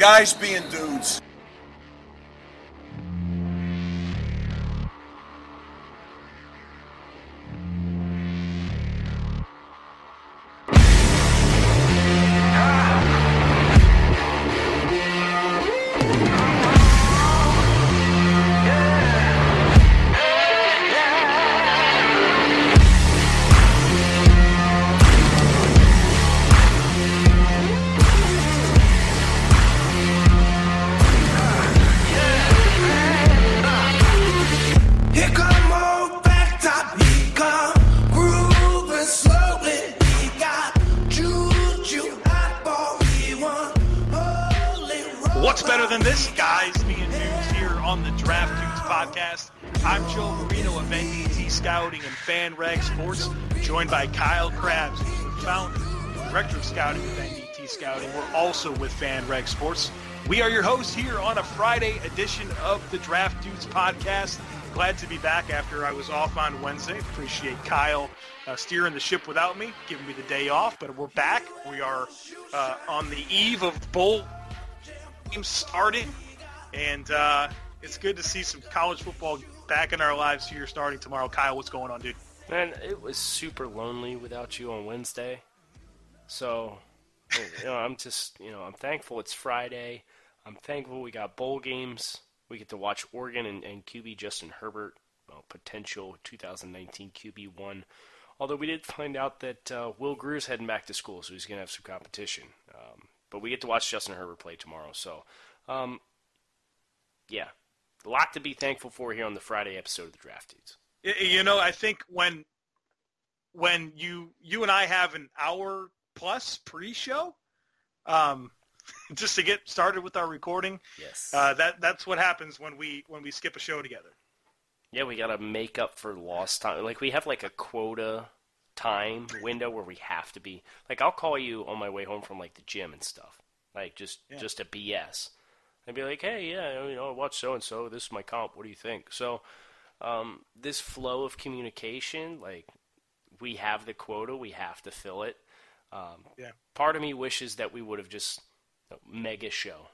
Guys being dudes. Joined by Kyle Crabbs, founder, director of scouting of NDT Scouting. We're also with FanRag Sports. We are your hosts here on a Friday edition of the Draft Dudes podcast. Glad to be back after I was off on Wednesday. Appreciate Kyle uh, steering the ship without me, giving me the day off. But we're back. We are uh, on the eve of bowl games starting, and uh, it's good to see some college football back in our lives here starting tomorrow. Kyle, what's going on, dude? Man, it was super lonely without you on Wednesday. So, you know, I'm just, you know, I'm thankful it's Friday. I'm thankful we got bowl games. We get to watch Oregon and, and QB Justin Herbert, well, potential 2019 QB1. Although we did find out that uh, Will Grier's heading back to school, so he's going to have some competition. Um, but we get to watch Justin Herbert play tomorrow. So, um, yeah, a lot to be thankful for here on the Friday episode of the Draft Dudes. You know, I think when when you you and I have an hour plus pre-show, um, just to get started with our recording, Yes. uh, that that's what happens when we when we skip a show together. Yeah, we gotta make up for lost time. Like we have like a quota time window where we have to be. Like I'll call you on my way home from like the gym and stuff. Like just Yeah. just a BS. I'd be like, hey, yeah, you know, I watched so and so. This is my comp. What do you think? So, um, this flow of communication, like we have the quota, we have to fill it. Um, Yeah. Part of me wishes that we would have just you know, mega show,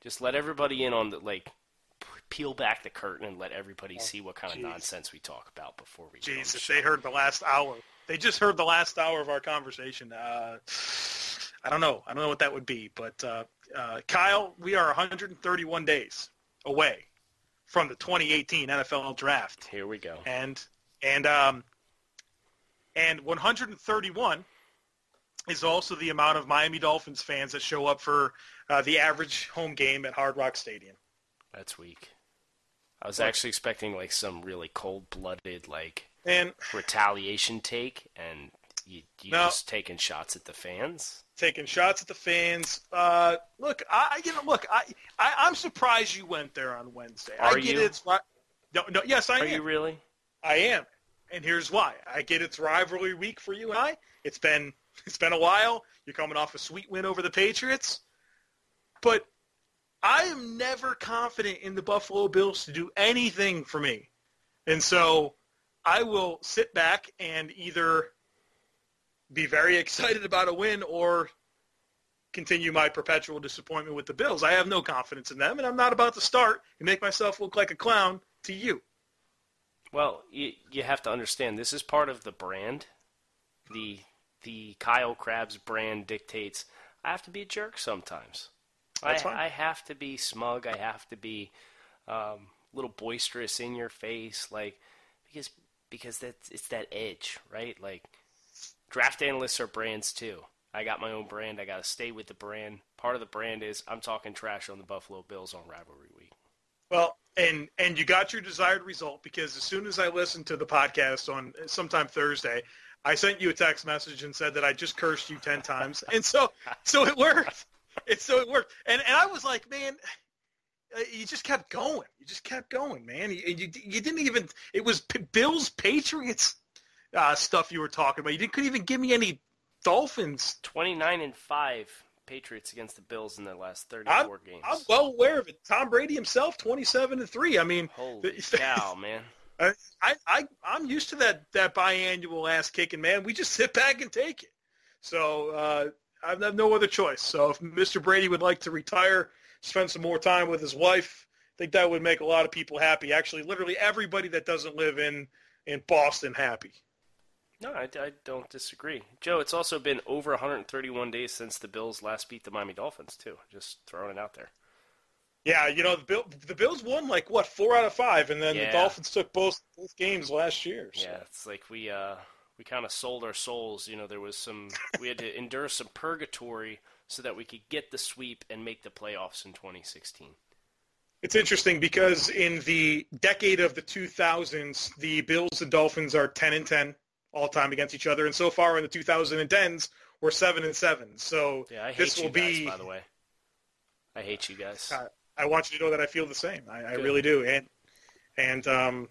just let everybody in on the like p- peel back the curtain and let everybody see what kind jeez. of nonsense we talk about before we. on the show. they heard the last hour, they just heard the last hour of our conversation. Uh, I don't know. I don't know what that would be. But uh, uh, Kyle, we are 131 days away from the 2018 NFL Draft, Here we go. and and um, and 131 is also the amount of Miami Dolphins fans that show up for uh, the average home game at Hard Rock Stadium. That's weak. I was actually expecting like some really cold-blooded like And retaliation take, and you you No. just taking shots at the fans. taking shots at the fans. Uh, look, I you know, look, I, I I'm surprised you went there on Wednesday. I Are get you? It's no, no, yes, I Are am. you really? I am, and here's why. I get it's rivalry week for you and I. It's been it's been a while. You're coming off a sweet win over the Patriots, but I am never confident in the Buffalo Bills to do anything for me, and so I will sit back and either be very excited about a win or continue my perpetual disappointment with the Bills. I have no confidence in them, and I'm not about to start and make myself look like a clown to you. Well, you you have to understand this is part of the brand. The the Kyle Crabbs brand dictates I have to be a jerk sometimes. That's I. I have to be smug. I have to be um, a little boisterous in your face, like because because that's it's that edge, right? Like draft analysts are brands too. I got my own brand. I got to stay with the brand. Part of the brand is I'm talking trash on the Buffalo Bills on rivalry week. Well, and and you got your desired result because as soon as I listened to the podcast on sometime Thursday, I sent you a text message and said that I just cursed you ten times, and so so it worked. It's so it worked, and and I was like, man, uh, you just kept going. You just kept going, man. You you, you didn't even. It was P- Bills Patriots uh, stuff you were talking about. You didn't couldn't even give me any Dolphins 29 and 5 Patriots against the Bills in their last 34 I'm, games. I'm well aware of it. Tom Brady himself, twenty-seven to three. I mean, Holy cow, man. I, I, I I'm used to that that biannual ass kicking, man. We just sit back and take it. So uh, I have no other choice. So if Mr. Brady would like to retire, spend some more time with his wife, I think that would make a lot of people happy. Actually, literally everybody that doesn't live in in Boston happy. No, I, I don't disagree. Joe, it's also been over 131 days since the Bills last beat the Miami Dolphins, too. Just throwing it out there. Yeah, you know the Bill, the Bills won like what four out of five, and then Yeah. the Dolphins took both both games last year. So. Yeah, it's like we uh, we kind of sold our souls. You know, there was some we had to endure some purgatory so that we could get the sweep and make the playoffs in 2016. It's interesting because in the decade of the 2000s, the Bills and Dolphins are 10 and 10 all time against each other, and so far in the 2010s, we're seven and seven. So Yeah, I hate this you guys, be. by the way. I hate you guys. I, I want you to know that I feel the same. I, I really do, and and um,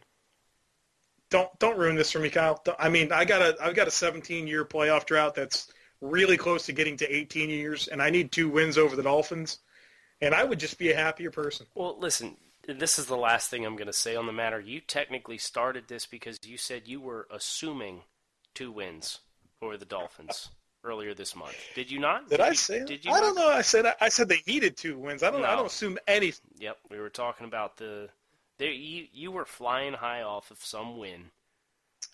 don't don't ruin this for me, Kyle. I mean, I got a I've got a 17 year playoff drought that's really close to getting to 18 years, and I need two wins over the Dolphins, and I would just be a happier person. Well, listen, this is the last thing I'm going to say on the matter. You technically started this because you said you were assuming two wins over the Dolphins earlier this month. Did you not? Did I you- say? Did you? I don't know. I said I said they needed two wins. I don't. I don't assume anything. Yep, we were talking about the. There, you you were flying high off of some win,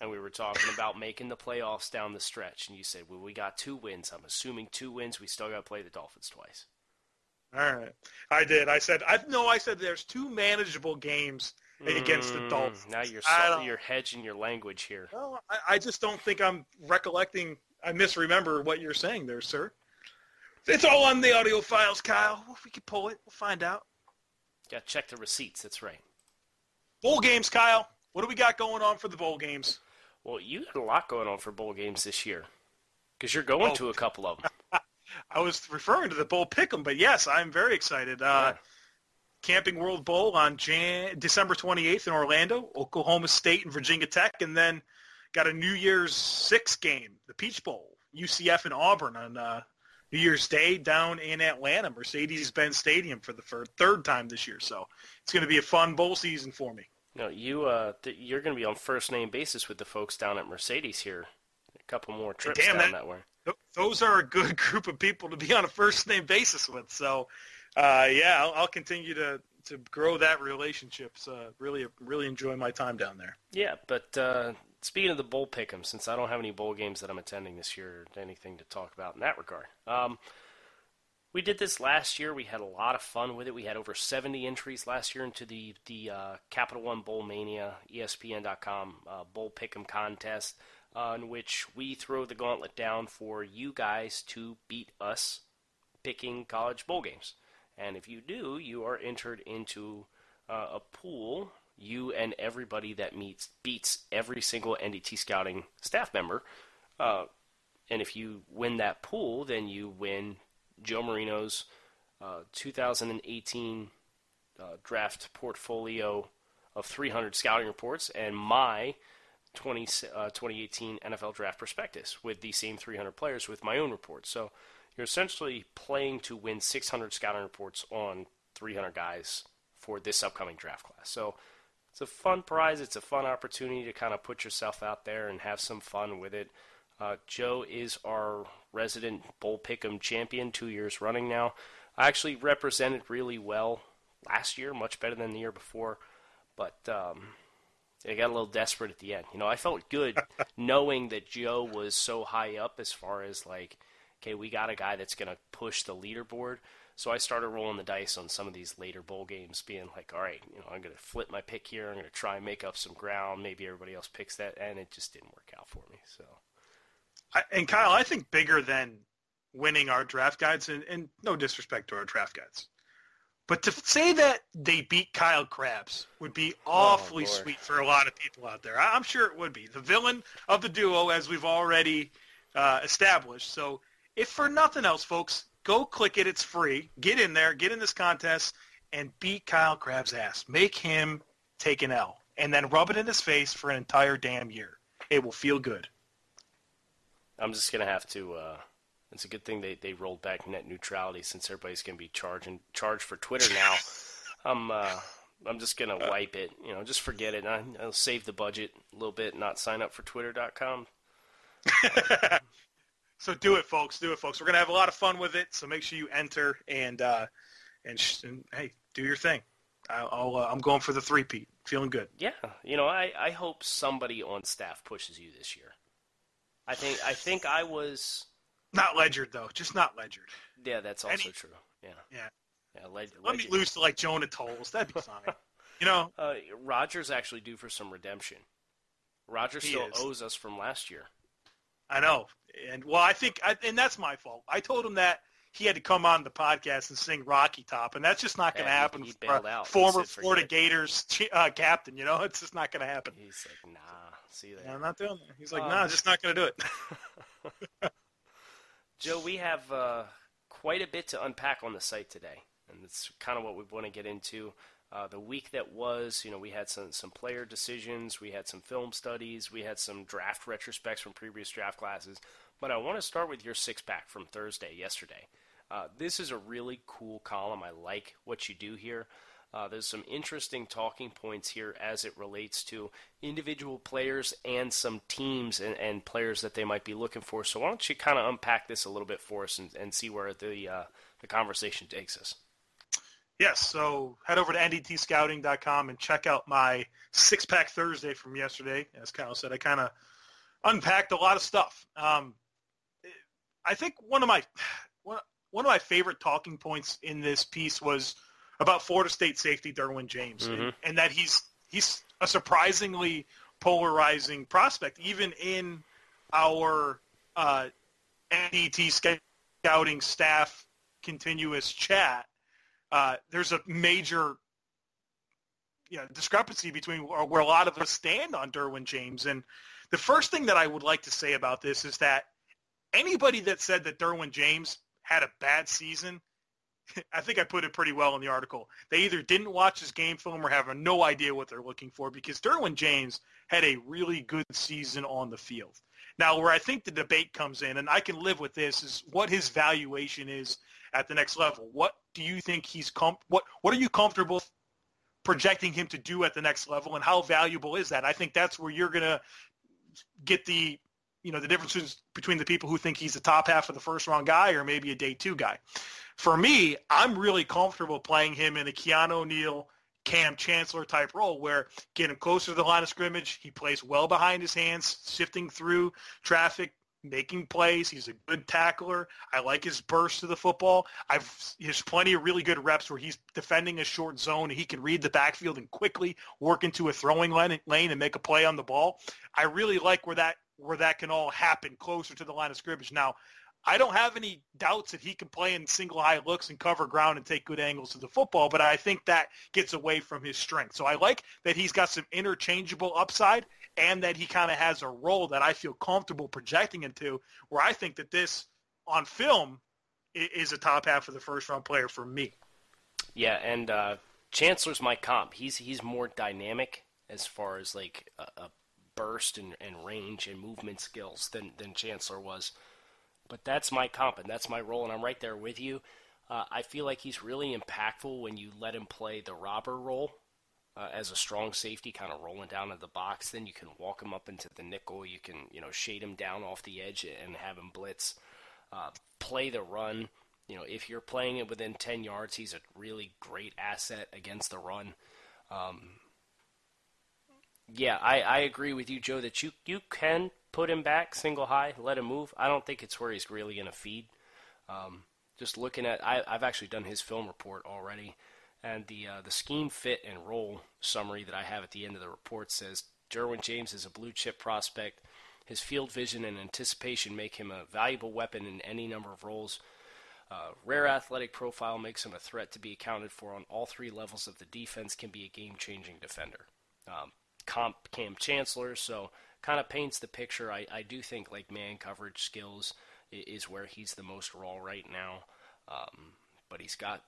and we were talking about making the playoffs down the stretch. And you said, "Well, we got two wins. I'm assuming two wins. We still got to play the Dolphins twice." All right, I did. I said I no. I said there's two manageable games against the Mm, Dolphins. Now you're don't- you're hedging your language here. No, I, I just don't think I'm recollecting. I misremember what you're saying there, sir. It's all on the audio files, Kyle. If we can pull it, we'll find out. Got to check the receipts. That's right. Bowl games, Kyle. What do we got going on for the bowl games? Well, you got a lot going on for bowl games this year, because you're going Oh. to a couple of them. I was referring to the bowl pick'em, but yes, I'm very excited. Uh, Camping World Bowl on Jan- December 28th in Orlando, Oklahoma State and Virginia Tech, and then got a New Year's Six game, the Peach Bowl, UCF and Auburn on uh, New Year's Day down in Atlanta, Mercedes-Benz Stadium for the third time this year. So it's going to be a fun bowl season for me. No, you uh, th- you're going to be on first name basis with the folks down at Mercedes here. A couple more trips Damn, down that- that way. Th- Those are a good group of people to be on a first name basis with. So, uh, yeah, I'll, I'll continue to, to grow that relationship. So really, really enjoy my time down there. Yeah, but uh, speaking of the bowl pick'em, since I don't have any bowl games that I'm attending this year, or anything to talk about in that regard. Um, we did this last year. We had a lot of fun with it. We had over 70 entries last year into the the uh, Capital One Bowl Mania, ESPN.com uh, Bowl Pick'em contest, uh, in which we throw the gauntlet down for you guys to beat us picking college bowl games. And if you do, you are entered into uh, a pool. You and everybody that meets beats every single NDT Scouting staff member. Uh, and if you win that pool, then you win Joe Marino's uh, 2018 uh, draft portfolio of 300 scouting reports and my 20, uh, 2018 NFL draft prospectus with the same 300 players with my own reports. So you're essentially playing to win 600 scouting reports on 300 guys for this upcoming draft class. So it's a fun prize. It's a fun opportunity to kind of put yourself out there and have some fun with it. Uh, Joe is our resident Bowl Pick'em champion, two years running now. I actually represented really well last year, much better than the year before, but um, I got a little desperate at the end. You know, I felt good knowing that Joe was so high up as far as like, okay, we got a guy that's going to push the leaderboard. So I started rolling the dice on some of these later bowl games, being like, all right, you know, I'm going to flip my pick here. I'm going to try and make up some ground. Maybe everybody else picks that, and it just didn't work out for me. So I, and Kyle, I think bigger than winning our draft guides, and, and no disrespect to our draft guides, but to say that they beat Kyle Crabbs would be awfully Lord. sweet for a lot of people out there. I'm sure it would be. The villain of the duo, as we've already uh, established. So if for nothing else, folks, go click it. It's free. Get in there. Get in this contest and beat Kyle Crabbs' ass. Make him take an L and then rub it in his face for an entire damn year. It will feel good. I'm just gonna have to. Uh, it's a good thing they, they rolled back net neutrality since everybody's gonna be charging charged for Twitter now. I'm uh, I'm just gonna wipe it. You know, just forget it. I, I'll save the budget a little bit. Not sign up for Twitter.com. So do it, folks. Do it, folks. We're gonna have a lot of fun with it. So make sure you enter and uh, and, sh- and hey, do your thing. I'll, uh, I'm going for the three peat. Feeling good. Yeah, you know, I, I hope somebody on staff pushes you this year. I think I think I was. Not ledgered though. Just not ledgered. Yeah, that's also Any- true. Yeah, Yeah. yeah. Leg, Let me lose to like Jonah Tolles. That'd be fine. you know. Uh, Rogers actually due for some redemption. Roger still is. owes us from last year. I know. And well, I think, I, and that's my fault. I told him that he had to come on the podcast and sing Rocky Top, and that's just not going to happen he for a out. He former Florida "Forget Gators uh, captain. You know, it's just not going to happen. He's like, nah, see Yeah. I'm not doing that. He's like, Um, nah, just not going to do it. Joe, we have uh, quite a bit to unpack on the site today, and it's kind of what we want to get into. Uh, the week that was, you know, we had some some player decisions, we had some film studies, we had some draft retrospects from previous draft classes. But I want to start with your six pack from Thursday, yesterday. Uh, this is a really cool column. I like what you do here. Uh, there's some interesting talking points here as it relates to individual players and some teams and, and players that they might be looking for. So why don't you kind of unpack this a little bit for us and, and see where the uh, the conversation takes us? Yes, so head over to ndtscouting.com and check out my six pack Thursday from yesterday. As Kyle said, I kind of unpacked a lot of stuff. Um, I think one of my one, one of my favorite talking points in this piece was about Florida State safety Derwin James, and, and that he's he's a surprisingly polarizing prospect, even in our uh, NDT scouting staff continuous chat uh, there's a major you know, discrepancy between where a lot of us stand on Derwin James. And the first thing that I would like to say about this is that anybody that said that Derwin James had a bad season, I think I put it pretty well in the article. They either didn't watch his game film or have no idea what they're looking for because Derwin James had a really good season on the field. Now, where I think the debate comes in, and I can live with this, is what his valuation is at the next level. What do you think he's com- what What are you comfortable projecting him to do at the next level, and how valuable is that? I think that's where you're gonna get the you know the differences between the people who think he's the top half of the first round guy or maybe a day two guy. For me, I'm really comfortable playing him in a Keanu O'Neal, Kam Chancellor type role where getting closer to the line of scrimmage, he plays well behind his hands, sifting through traffic, making plays. He's a good tackler. I like his burst to the football. I've there's plenty of really good reps where he's defending a short zone. And he can read the backfield and quickly work into a throwing lane, lane and make a play on the ball. I really like where that where that can all happen closer to the line of scrimmage. Now, I don't have any doubts that he can play in single high looks and cover ground and take good angles to the football, but I think that gets away from his strength. So I like that he's got some interchangeable upside and that he kind of has a role that I feel comfortable projecting into where I think that this on film is a top half of the first round player for me. Yeah, and uh, Chancellor's my comp. He's he's more dynamic as far as like a, a burst and, and range and movement skills than than Chancellor was. But that's my comp and that's my role, and I'm right there with you. Uh, I feel like he's really impactful when you let him play the robber role uh, as a strong safety, kind of rolling down in the box. Then you can walk him up into the nickel. You can you know shade him down off the edge and have him blitz. Uh, play the run. You know, if you're playing it within 10 yards, he's a really great asset against the run. Um, yeah, I, I agree with you, Joe, that you, you can put him back single high, let him move. I don't think it's where he's really going to feed. Um, just looking at, I, I've actually done his film report already, and the uh, the scheme fit and role summary that I have at the end of the report says Derwin James is a blue chip prospect. His field vision and anticipation make him a valuable weapon in any number of roles. Uh, rare athletic profile makes him a threat to be accounted for on all three levels of the defense. Can be a game-changing defender. Um, comp Kam Chancellor, so kind of paints the picture. I, I do think like man coverage skills is where he's the most raw right now. Um, but he's got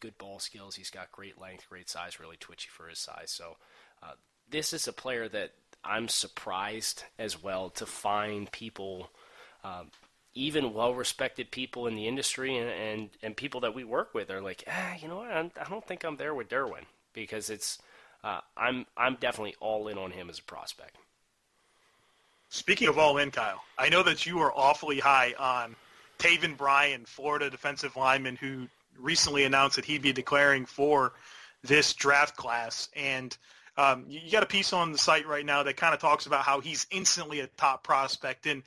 good ball skills. He's got great length, great size, really twitchy for his size. So uh, this is a player that I'm surprised as well to find people, um, even well-respected people in the industry and, and, and people that we work with are like, ah, you know what? I don't think I'm there with Derwin because it's uh, I'm I'm definitely all in on him as a prospect. Speaking of all in, Kyle, I know that you are awfully high on Taven Bryan, Florida defensive lineman, who recently announced that he'd be declaring for this draft class. And um, you got a piece on the site right now that kind of talks about how he's instantly a top prospect. And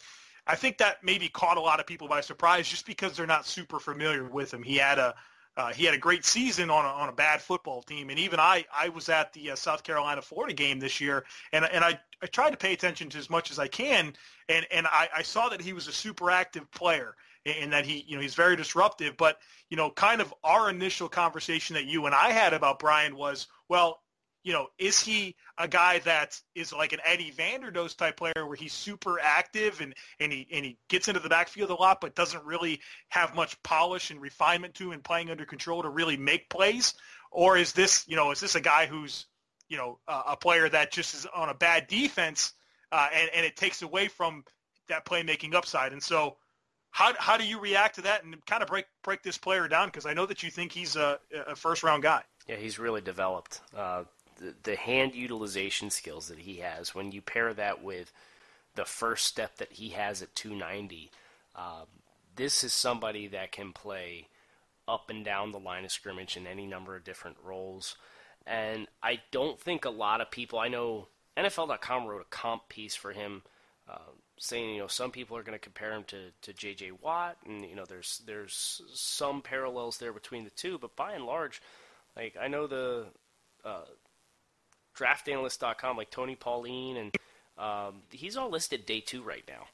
I think that maybe caught a lot of people by surprise just because they're not super familiar with him. He had a uh, he had a great season on a, on a bad football team, and even I I was at the uh, South Carolina Florida game this year, and and I, I tried to pay attention to as much as I can, and and I, I saw that he was a super active player, and that he you know he's very disruptive. But you know, kind of our initial conversation that you and I had about Bryan was, well, you know, is he a guy that is like an Eddie Vanderdoes type player where he's super active and, and he and he gets into the backfield a lot but doesn't really have much polish and refinement to him playing under control to really make plays? Or is this, you know, is this a guy who's, you know, uh, a player that just is on a bad defense uh, and, and it takes away from that playmaking upside? And so how, how do you react to that and kind of break break this player down? Because I know that you think he's a, a first round guy. Yeah, he's really developed. Uh, the, hand utilization skills that he has, when you pair that with the first step that he has at 290, uh, this is somebody that can play up and down the line of scrimmage in any number of different roles. And I don't think a lot of people, I know NFL.com wrote a comp piece for him. Uh, saying you know some people are going to compare him to, to J.J. Watt, and you know there's there's some parallels there between the two, but by and large, like I know the uh, draftanalyst.com, like Tony Pauline, and um, he's all listed day two right now.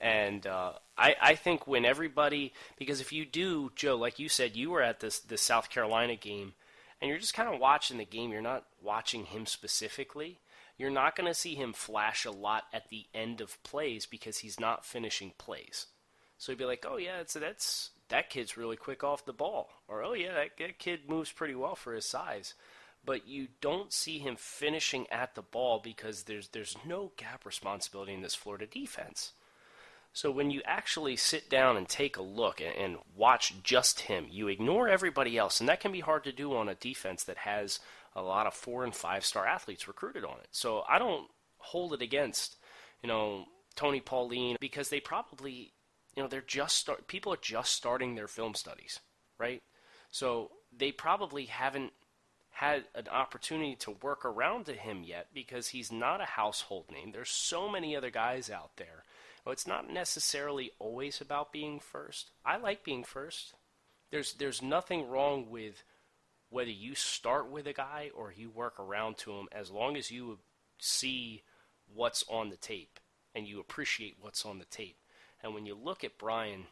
And uh, I, I think when everybody, because if you do, Joe, like you said, you were at this the South Carolina game, and you're just kind of watching the game. You're not watching him specifically. You're not going to see him flash a lot at the end of plays because he's not finishing plays. So you'd be like, oh yeah, that's that's that kid's really quick off the ball, or oh yeah, that, that kid moves pretty well for his size but you don't see him finishing at the ball because there's there's no gap responsibility in this Florida defense. So when you actually sit down and take a look and, and, watch just him, you ignore everybody else, and that can be hard to do on a defense that has a lot of four and five star athletes recruited on it. So I don't hold it against, you know, Tony Pauline because they probably, you know, they're just start people are just starting their film studies, right? So they probably haven't had an opportunity to work around to him yet because he's not a household name. There's so many other guys out there. Well, it's not necessarily always about being first. I like being first. There's there's nothing wrong with whether you start with a guy or you work around to him as long as you see what's on the tape and you appreciate what's on the tape. And when you look at Bryan,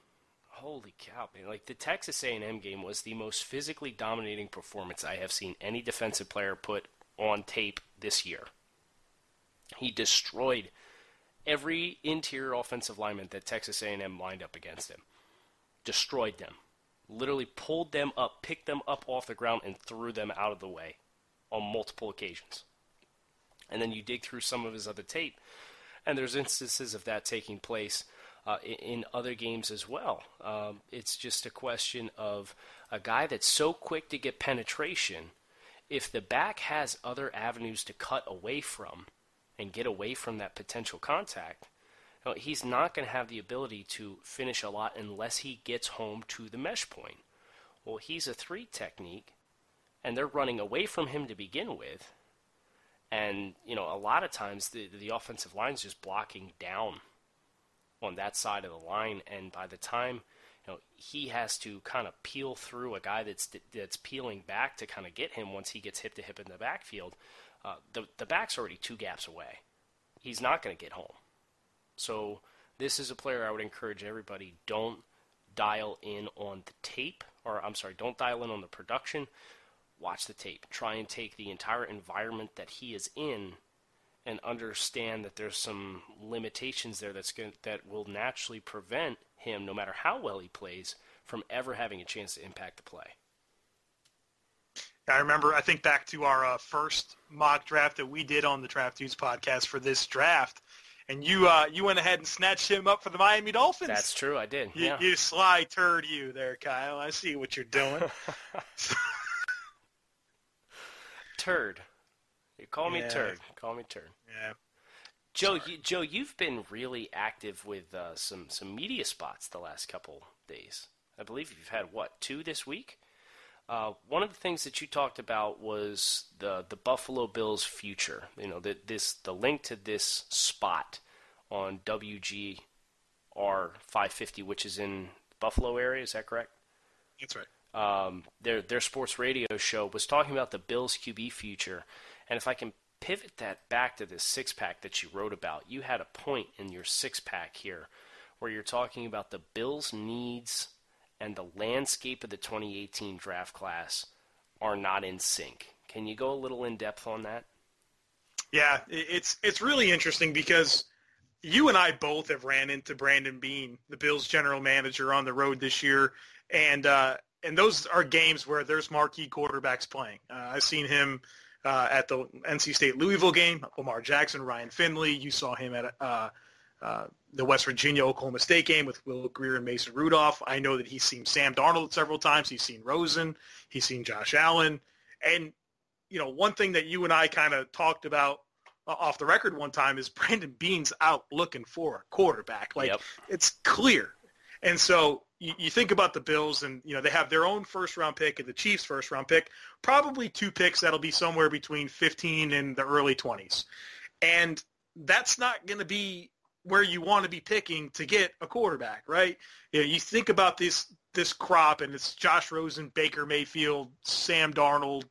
holy cow, man! Like the Texas A&M game was the most physically dominating performance I have seen any defensive player put on tape this year. He destroyed every interior offensive lineman that Texas A&M lined up against him. Destroyed them. Literally pulled them up, picked them up off the ground, and threw them out of the way on multiple occasions. And then you dig through some of his other tape, and there's instances of that taking place uh, in, in, other games as well. Um, it's just a question of a guy that's so quick to get penetration. If the back has other avenues to cut away from and get away from that potential contact, you know, he's not going to have the ability to finish a lot unless he gets home to the mesh point. Well, he's a three technique, and they're running away from him to begin with. And you know, a lot of times the the offensive line's just blocking down on that side of the line, and by the time you know he has to kind of peel through a guy that's that's peeling back to kind of get him once he gets hip to hip in the backfield, uh, the the back's already two gaps away. He's not going to get home. So this is a player I would encourage everybody don't dial in on the tape, or I'm sorry, don't dial in on the production watch the tape. Try and take the entire environment that he is in and understand that there's some limitations there that's going that will naturally prevent him, no matter how well he plays, from ever having a chance to impact the play. I remember. I think back to our uh, first mock draft that we did on the Draft Dudes podcast for this draft, and you uh, you went ahead and snatched him up for the Miami Dolphins. That's true. I did. You, yeah. you sly turd, you there, Kyle. I see what you're doing. turd. Call me yeah. turd. Call me turd. Yeah. Joe, you, Joe, you've been really active with uh, some some media spots the last couple days. I believe you've had what two this week. Uh, one of the things that you talked about was the the Buffalo Bills' future. You know, that this the link to this spot on WGR 550, which is in Buffalo area. Is that correct? That's right um, their their sports radio show was talking about the Bills QB future, and if I can pivot that back to this six pack that you wrote about, you had a point in your six pack here where you're talking about the Bills' needs and the landscape of the 2018 draft class are not in sync. Can you go a little in depth on that? Yeah, it's it's really interesting because you and I both have ran into Brandon Beane, the Bills general manager, on the road this year, and uh, and those are games where there's marquee quarterbacks playing. Uh, I've seen him uh, at the NC State Louisville game. Lamar Jackson, Ryan Finley. You saw him at uh, uh, the West Virginia Oklahoma State game with Will Grier and Mason Rudolph. I know that he's seen Sam Darnold several times. He's seen Rosen. He's seen Josh Allen. And you know, one thing that you and I kind of talked about uh, off the record one time is Brandon Beane's out looking for a quarterback. Like yep. it's clear. And so you, you think about the Bills, and you know they have their own first round pick and the Chiefs' first round pick, probably two picks that'll be somewhere between 15 and the early 20s, and that's not going to be where you want to be picking to get a quarterback, right? You, know, you think about this this crop, and it's Josh Rosen, Baker Mayfield, Sam Darnold,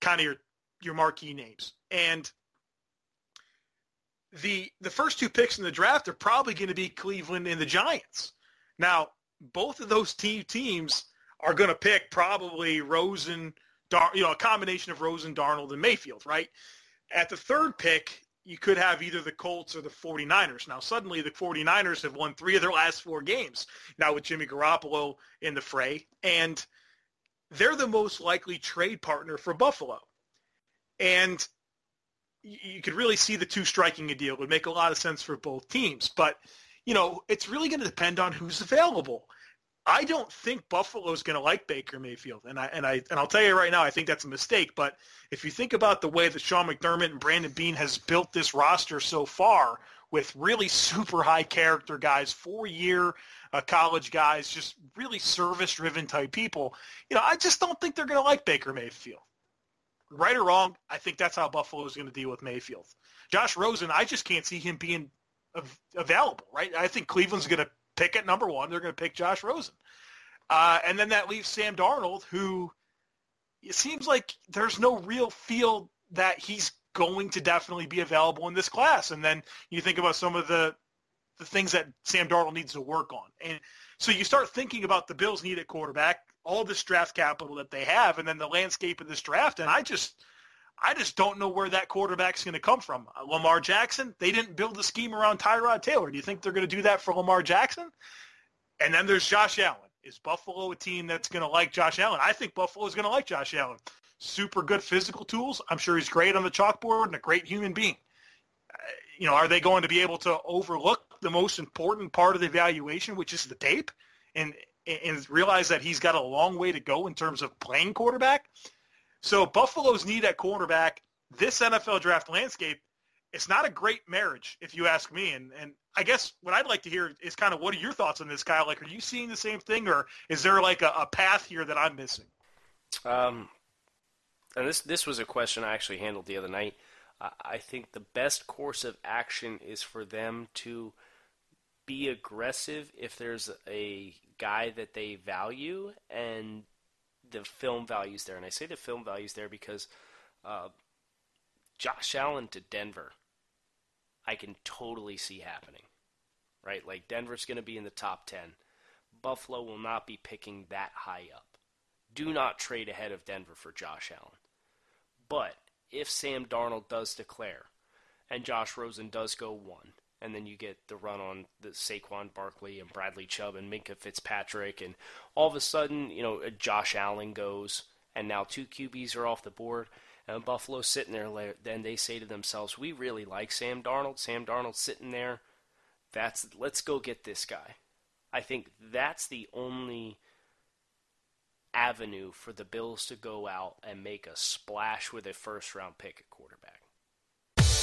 kind of your your marquee names, and the the first two picks in the draft are probably going to be Cleveland and the Giants. Now, both of those teams are going to pick probably Rosen, Dar- you know, a combination of Rosen, Darnold, and Mayfield, right? At the third pick, you could have either the Colts or the 49ers. Now, suddenly the 49ers have won three of their last four games now with Jimmy Garoppolo in the fray, and they're the most likely trade partner for Buffalo. And you could really see the two striking a deal. It would make a lot of sense for both teams. But – you know, it's really going to depend on who's available. I don't think Buffalo's going to like Baker Mayfield, and I and I and I'll tell you right now, I think that's a mistake. But if you think about the way that Sean McDermott and Brandon Beane has built this roster so far, with really super high character guys, four year uh, college guys, just really service driven type people, you know, I just don't think they're going to like Baker Mayfield. right or wrong, I think that's how Buffalo is going to deal with Mayfield. Josh Rosen, I just can't see him being available, right? I think Cleveland's going to pick at number one. They're going to pick Josh Rosen. Uh, and then that leaves Sam Darnold, who it seems like there's no real feel that he's going to definitely be available in this class. And then you think about some of the the things that Sam Darnold needs to work on. And so you start thinking about the Bills need a quarterback, all this draft capital that they have, and then the landscape of this draft. And I just I just don't know where that quarterback's going to come from. Uh, Lamar Jackson, they didn't build a scheme around Tyrod Taylor. Do you think they're going to do that for Lamar Jackson? And then there's Josh Allen. Is Buffalo a team that's going to like Josh Allen? I think Buffalo is going to like Josh Allen. Super good physical tools. I'm sure he's great on the chalkboard and a great human being. Uh, you know, are they going to be able to overlook the most important part of the evaluation, which is the tape, and and realize that he's got a long way to go in terms of playing quarterback? So Buffalo's need at quarterback, this NFL draft landscape, it's not a great marriage, if you ask me. And and I guess what I'd like to hear is kind of what are your thoughts on this, Kyle? Like, are you seeing the same thing, or is there like a, a path here that I'm missing? Um, and this this was a question I actually handled the other night. Uh, I think the best course of action is for them to be aggressive if there's a guy that they value and the film values there. And I say the film values there because uh, Josh Allen to Denver, I can totally see happening. Right? Like Denver's going to be in the top 10. Buffalo will not be picking that high up. Do not trade ahead of Denver for Josh Allen. But if Sam Darnold does declare and Josh Rosen does go one, and then you get the run on the Saquon Barkley and Bradley Chubb and Minkah Fitzpatrick, and all of a sudden, you know, Josh Allen goes, and now two QBs are off the board, and Buffalo's sitting there. Then they say to themselves, "We really like Sam Darnold. Sam Darnold's sitting there. That's let's go get this guy." I think that's the only avenue for the Bills to go out and make a splash with a first round pick at quarterback.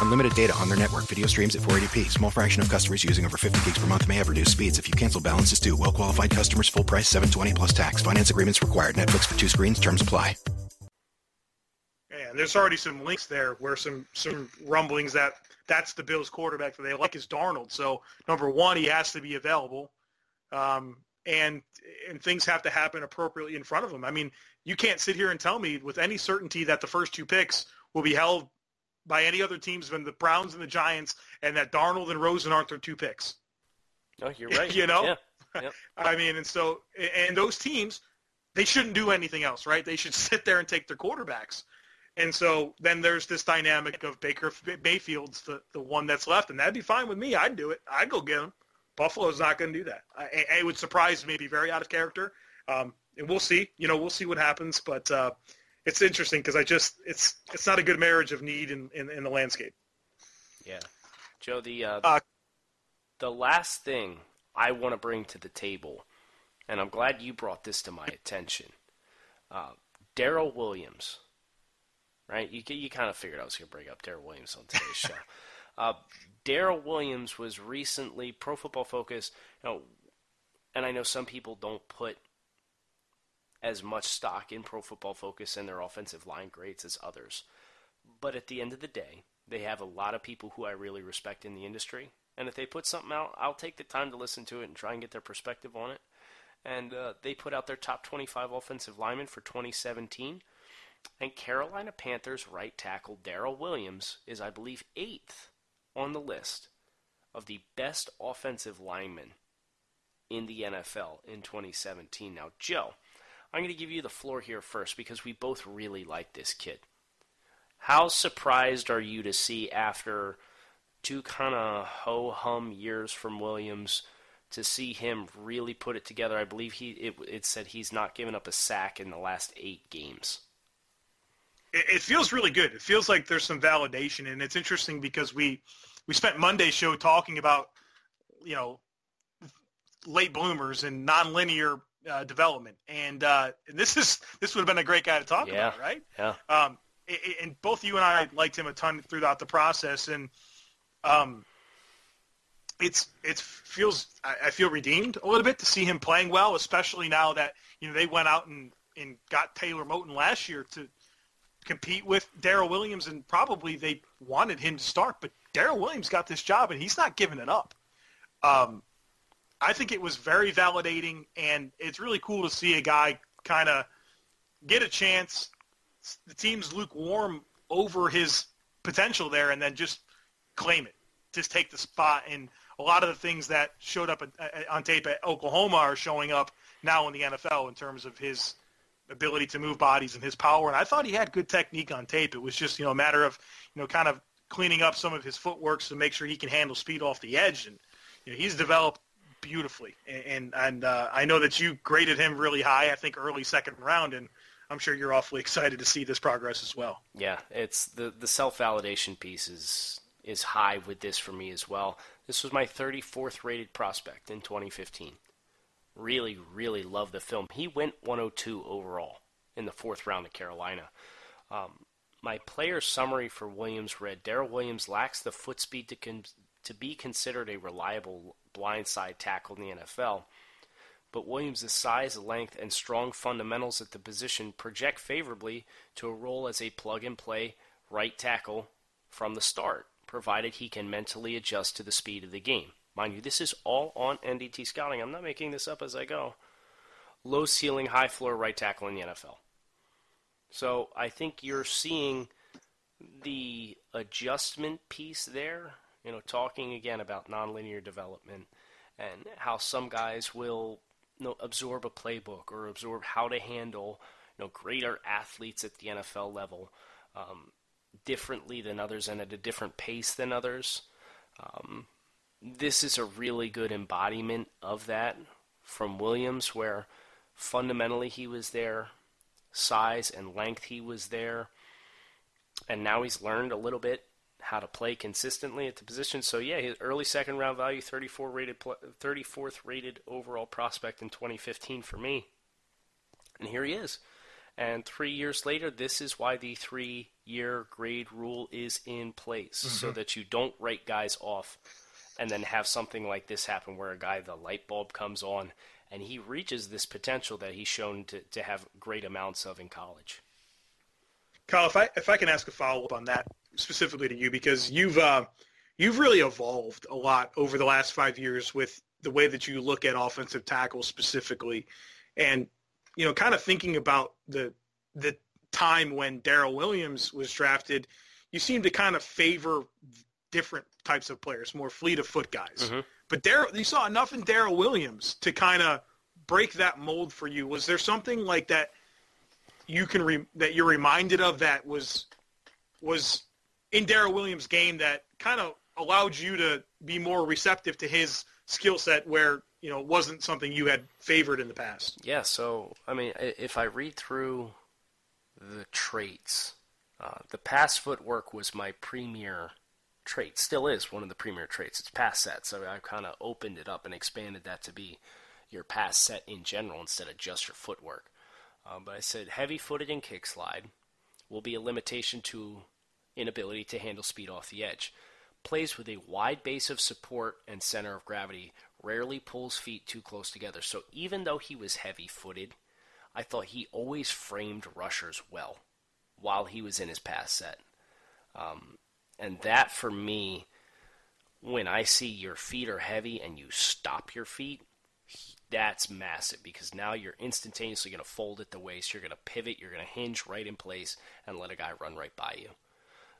Unlimited data on their network. Video streams at 480p. Small fraction of customers using over 50 gigs per month may have reduced speeds. If you cancel, balances due. Well qualified customers. Full price. 720 plus tax. Finance agreements required. Netflix for two screens. Terms apply. And there's already some links there where some some rumblings that that's the Bills quarterback that they like is Darnold. So number one, he has to be available, um, and and things have to happen appropriately in front of him. I mean, you can't sit here and tell me with any certainty that the first two picks will be held by any other teams than the Browns and the Giants, and that Darnold and Rosen aren't their two picks. Oh, you're right. you know, yeah. Yep. I mean, and so and those teams, they shouldn't do anything else, right? They should sit there and take their quarterbacks. And so then there's this dynamic of Baker Mayfield's the, the one that's left, and that'd be fine with me. I'd do it. I'd go get him. Buffalo's not going to do that. I, it would surprise me, be very out of character. Um, and we'll see. You know, we'll see what happens. But uh, it's interesting because I just it's it's not a good marriage of need in, in, in the landscape. Yeah, Joe. The uh, uh, the last thing I want to bring to the table, and I'm glad you brought this to my attention. Uh, Daryl Williams right? You you kind of figured I was going to bring up Daryl Williams on today's show. Uh, Daryl Williams was recently Pro Football Focus, you know, and I know some people don't put as much stock in Pro Football Focus and their offensive line grades as others, but at the end of the day, they have a lot of people who I really respect in the industry, and if they put something out, I'll take the time to listen to it and try and get their perspective on it. And uh, they put out their top 25 offensive linemen for 2017 and Carolina Panthers right tackle Daryl Williams is, I believe, eighth on the list of the best offensive linemen in the NFL in 2017. Now, Joe, I'm going to give you the floor here first because we both really like this kid. How surprised are you to see after two kind of ho hum years from Williams to see him really put it together? I believe he it, it said he's not given up a sack in the last eight games it, feels really good. It feels like there's some validation, and it's interesting because we we spent Monday's show talking about you know late bloomers and nonlinear uh, development, and, uh, and this is this would have been a great guy to talk Yeah. about, right? Yeah. Um, and both you and I liked him a ton throughout the process, and um, it's it feels I, I feel redeemed a little bit to see him playing well, especially now that you know they went out and and got Taylor Moton last year to compete with Daryl Williams, and probably they wanted him to start, but Daryl Williams got this job, and he's not giving it up. Um, I think it was very validating, and it's really cool to see a guy kind of get a chance. The team's lukewarm over his potential there, and then just claim it, just take the spot. And a lot of the things that showed up on tape at Oklahoma are showing up now in the NFL in terms of his ability to move bodies and his power. And I thought he had good technique on tape. It was just you know a matter of you know kind of cleaning up some of his footwork to make sure he can handle speed off the edge. And you know, he's developed beautifully. And and, uh, I know that you graded him really high. I think early second round, and I'm sure you're awfully excited to see this progress as well. Yeah, it's the the self validation piece is is high with this for me as well. This was my 34th rated prospect in 2015. Really, really love the film. He went 102 overall in the fourth round of Carolina. Um, my player summary for Williams read: Daryl Williams lacks the foot speed to con- to be considered a reliable blindside tackle in the NFL but Williams' size, length, and strong fundamentals at the position project favorably to a role as a plug and play right tackle from the start, provided he can mentally adjust to the speed of the game. Mind you, this is all on NDT scouting. I'm not making this up as I go. Low ceiling, high floor right tackle in the NFL. So I think you're seeing the adjustment piece there, you know, talking again about nonlinear development and how some guys will you know, absorb a playbook or absorb how to handle you know greater athletes at the NFL level um, differently than others and at a different pace than others. Um, this is a really good embodiment of that from Williams, where fundamentally he was there, size and length he was there, and now he's learned a little bit how to play consistently at the position. So yeah, his early second round value, 34 rated, 34th rated overall prospect in 2015 for me, and here he is. And three years later, this is why the three-year grade rule is in place, so Mhm. that you don't write guys off, and then have something like this happen, where a guy the light bulb comes on, and he reaches this potential that he's shown to, to have great amounts of in college. Kyle, if I if I can ask a follow up on that specifically to you, because you've uh, you've really evolved a lot over the last five years with the way that you look at offensive tackles specifically, and you know, kind of thinking about the the time when Daryl Williams was drafted, you seem to kind of favor different types of players, more fleet of foot guys. But Daryl, you saw enough in Daryl Williams to kind of break that mold for you. Was there something like that you can re- that you're reminded of that was was in Daryl Williams' game that kind of allowed you to be more receptive to his skill set, where you know it wasn't something you had favored in the past. Yeah, so I mean, if I read through the traits, uh, the pass footwork was my premier trait. Still is one of the premier traits. It's pass set, so I kind of opened it up and expanded that to be your pass set in general instead of just your footwork. Um, but I said heavy-footed and kick slide will be a limitation to inability to handle speed off the edge. Plays with a wide base of support and center of gravity rarely pulls feet too close together. So even though he was heavy footed, I thought he always framed rushers well while he was in his pass set. Um, and that for me, when I see your feet are heavy and you stop your feet, that's massive because now you're instantaneously going to fold at the waist, you're going to pivot, you're going to hinge right in place and let a guy run right by you.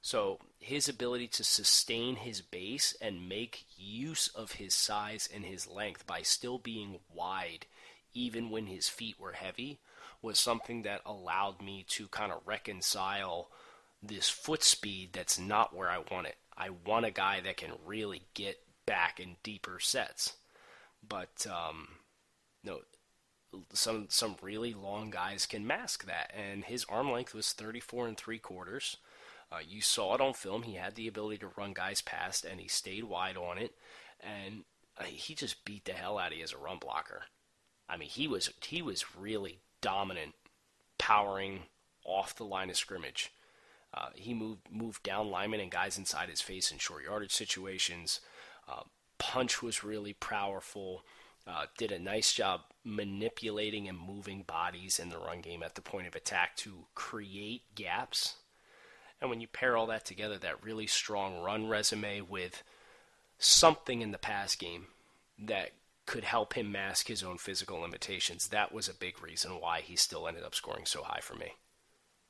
So his ability to sustain his base and make use of his size and his length by still being wide, even when his feet were heavy, was something that allowed me to kind of reconcile this foot speed that's not where I want it. I want a guy that can really get back in deeper sets. But um, no, some some really long guys can mask that, and his arm length was 34 and three quarters. Uh, you saw it on film. He had the ability to run guys past, and he stayed wide on it. And uh, he just beat the hell out of you as a run blocker. I mean, he was he was really dominant, powering off the line of scrimmage. Uh, he moved moved down linemen and guys inside his face in short yardage situations. Uh, punch was really powerful. Uh, did a nice job manipulating and moving bodies in the run game at the point of attack to create gaps. And when you pair all that together, that really strong run resume with something in the pass game that could help him mask his own physical limitations, that was a big reason why he still ended up scoring so high for me.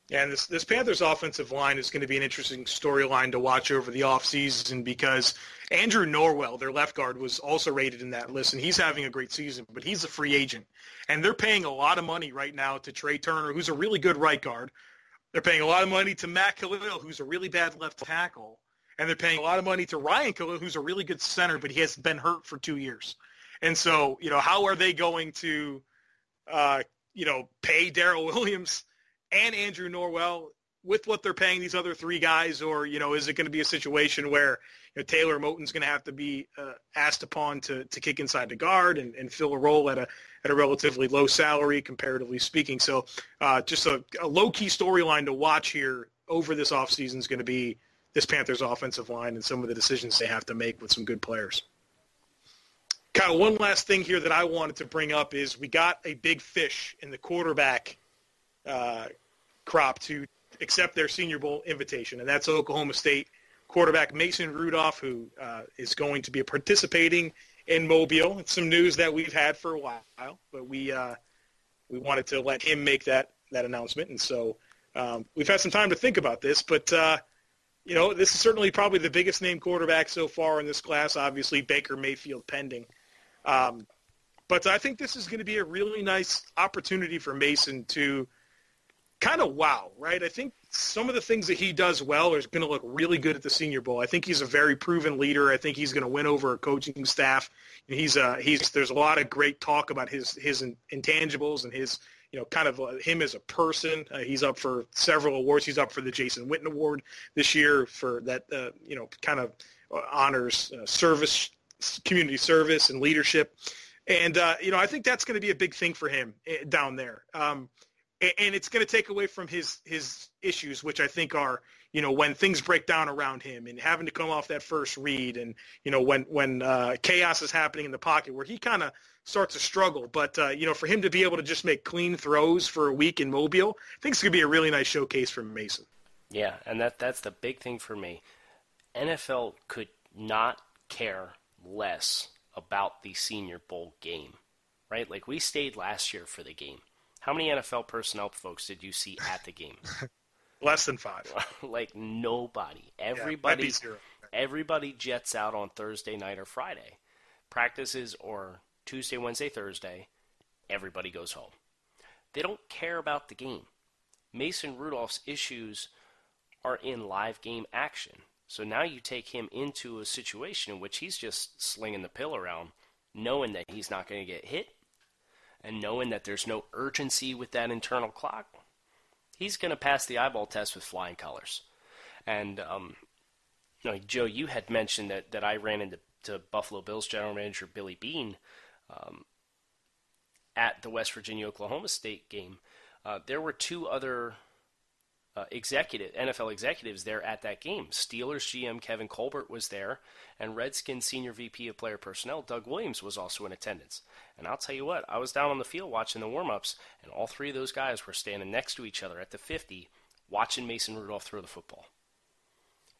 Yeah, and this this Panthers offensive line is going to be an interesting storyline to watch over the offseason because Andrew Norwell, their left guard, was also rated in that list, and he's having a great season, but he's a free agent. And they're paying a lot of money right now to Trai Turner, who's a really good right guard. They're paying a lot of money to Matt Kalil, who's a really bad left tackle. And they're paying a lot of money to Ryan Kalil, who's a really good center, but he has been hurt for two years. And so, you know, how are they going to, uh, you know, pay Daryl Williams – and Andrew Norwell with what they're paying these other three guys, or you know, is it going to be a situation where you know, Taylor Moton's going to have to be uh, asked upon to, to kick inside the guard and, and fill a role at a at a relatively low salary, comparatively speaking. So, uh, just a, a low key storyline to watch here over this offseason is going to be this Panthers offensive line and some of the decisions they have to make with some good players. Kyle, one last thing here that I wanted to bring up is we got a big fish in the quarterback uh, crop to accept their Senior Bowl invitation, and that's Oklahoma State quarterback Mason Rudolph, who uh, is going to be participating in Mobile. It's some news that we've had for a while, but we uh, we wanted to let him make that that announcement, and so um, we've had some time to think about this. But uh, you know, this is certainly probably the biggest name quarterback so far in this class. Obviously, Baker Mayfield pending. Um, but I think this is going to be a really nice opportunity for Mason to kind of wow, right? I think some of the things that he does well are going to look really good at the Senior Bowl. I think he's a very proven leader. I think he's going to win over a coaching staff. He's uh, he's there's a lot of great talk about his his intangibles and his you know kind of uh, him as a person. Uh, he's up for several awards. He's up for the Jason Witten Award this year for that uh, you know kind of uh, honors uh, service, community service, and leadership. And you know I think that's going to be a big thing for him eh, down there. Um, and it's going to take away from his his issues, which I think are you know when things break down around him and having to come off that first read, and you know when when uh, chaos is happening in the pocket where he kind of starts to struggle. But uh, you know for him to be able to just make clean throws for a week in Mobile, I think it's going to be a really nice showcase for Mason. Yeah, and that that's the big thing for me. NFL could not care less about the Senior Bowl game, right? Like we stayed last year for the game how many NFL personnel folks did you see at the game? Less than five. like nobody. Everybody. Yeah, everybody jets out on Thursday night or Friday. Practices or Tuesday, Wednesday, Thursday. Everybody goes home. They don't care about the game. Mason Rudolph's issues are in live game action. So now you take him into a situation in which he's just slinging the pill around, knowing that he's not going to get hit and knowing that there's no urgency with that internal clock, he's going to pass the eyeball test with flying colors. And um, you know, Joe, you had mentioned that, that I ran into Buffalo Bills general manager Billy Bean um, at the West Virginia Oklahoma State game. Uh, there were two other uh, executive NFL executives there at that game. Steelers GM Kevin Colbert was there, and Redskins senior VP of player personnel Doug Williams was also in attendance. And I'll tell you what, I was down on the field watching the warm-ups, and all three of those guys were standing next to each other at the 50, watching Mason Rudolph throw the football.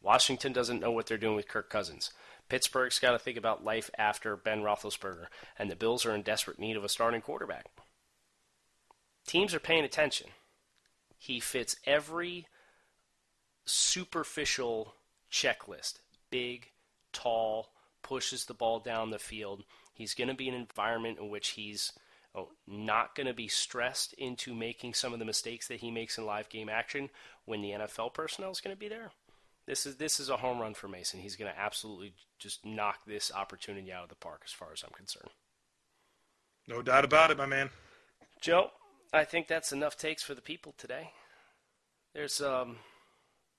Washington doesn't know what they're doing with Kirk Cousins. Pittsburgh's got to think about life after Ben Roethlisberger, and the Bills are in desperate need of a starting quarterback. Teams are paying attention. He fits every superficial checklist big, tall, pushes the ball down the field. He's going to be in an environment in which he's oh, not going to be stressed into making some of the mistakes that he makes in live game action when the NFL personnel is going to be there. This is this is a home run for Mason. He's going to absolutely just knock this opportunity out of the park, as far as I'm concerned. No doubt about it, my man. Joe, I think that's enough takes for the people today. There's um,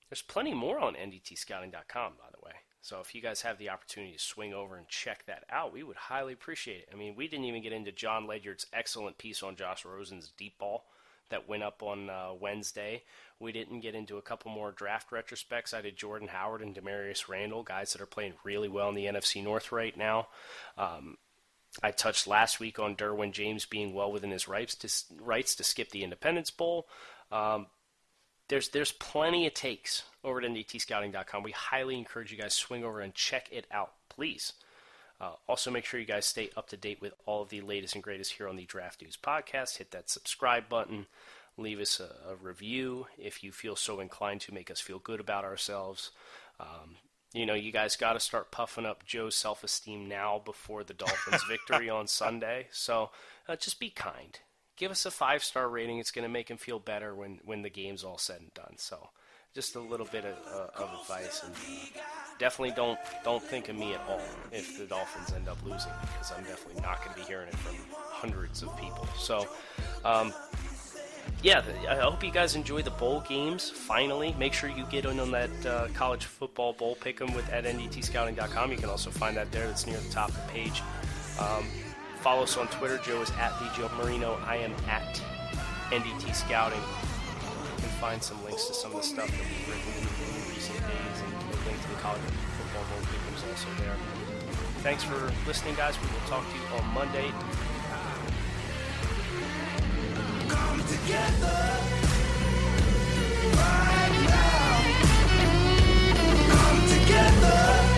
there's plenty more on ndtscouting.com, by the way. So if you guys have the opportunity to swing over and check that out, we would highly appreciate it. I mean, we didn't even get into Jon Ledyard's excellent piece on Josh Rosen's deep ball that went up on uh, Wednesday. We didn't get into a couple more draft retrospects. I did Jordan Howard and Damarious Randall, guys that are playing really well in the NFC North right now. Um, I touched last week on Derwin James being well within his rights to, rights to skip the Independence Bowl. Um, there's there's plenty of takes over at ndtscouting.com. We highly encourage you guys swing over and check it out, please. Uh, also, make sure you guys stay up to date with all of the latest and greatest here on the Draft Dudes Podcast. Hit that subscribe button. Leave us a, a review if you feel so inclined to make us feel good about ourselves. Um, you know, you guys got to start puffing up Joe's self esteem now before the Dolphins' victory on Sunday. So uh, just be kind. Give us a five star rating. It's going to make him feel better when, when the game's all said and done. So just a little bit of, uh, of advice, and uh, definitely don't don't think of me at all if the Dolphins end up losing, because I'm definitely not going to be hearing it from hundreds of people. So. Um, yeah, I hope you guys enjoy the bowl games. Finally, make sure you get in on that uh, college football bowl pick'em with at ndtscouting.com. You can also find that there. That's near the top of the page. Um, follow us on Twitter. Joe is at the Joe Marino. I am at NDT Scouting. You can find some links to some of the stuff that we've written in recent days, and a link to the college football bowl pick'em is also there. Thanks for listening, guys. We will talk to you on Monday. Come together right now. Come together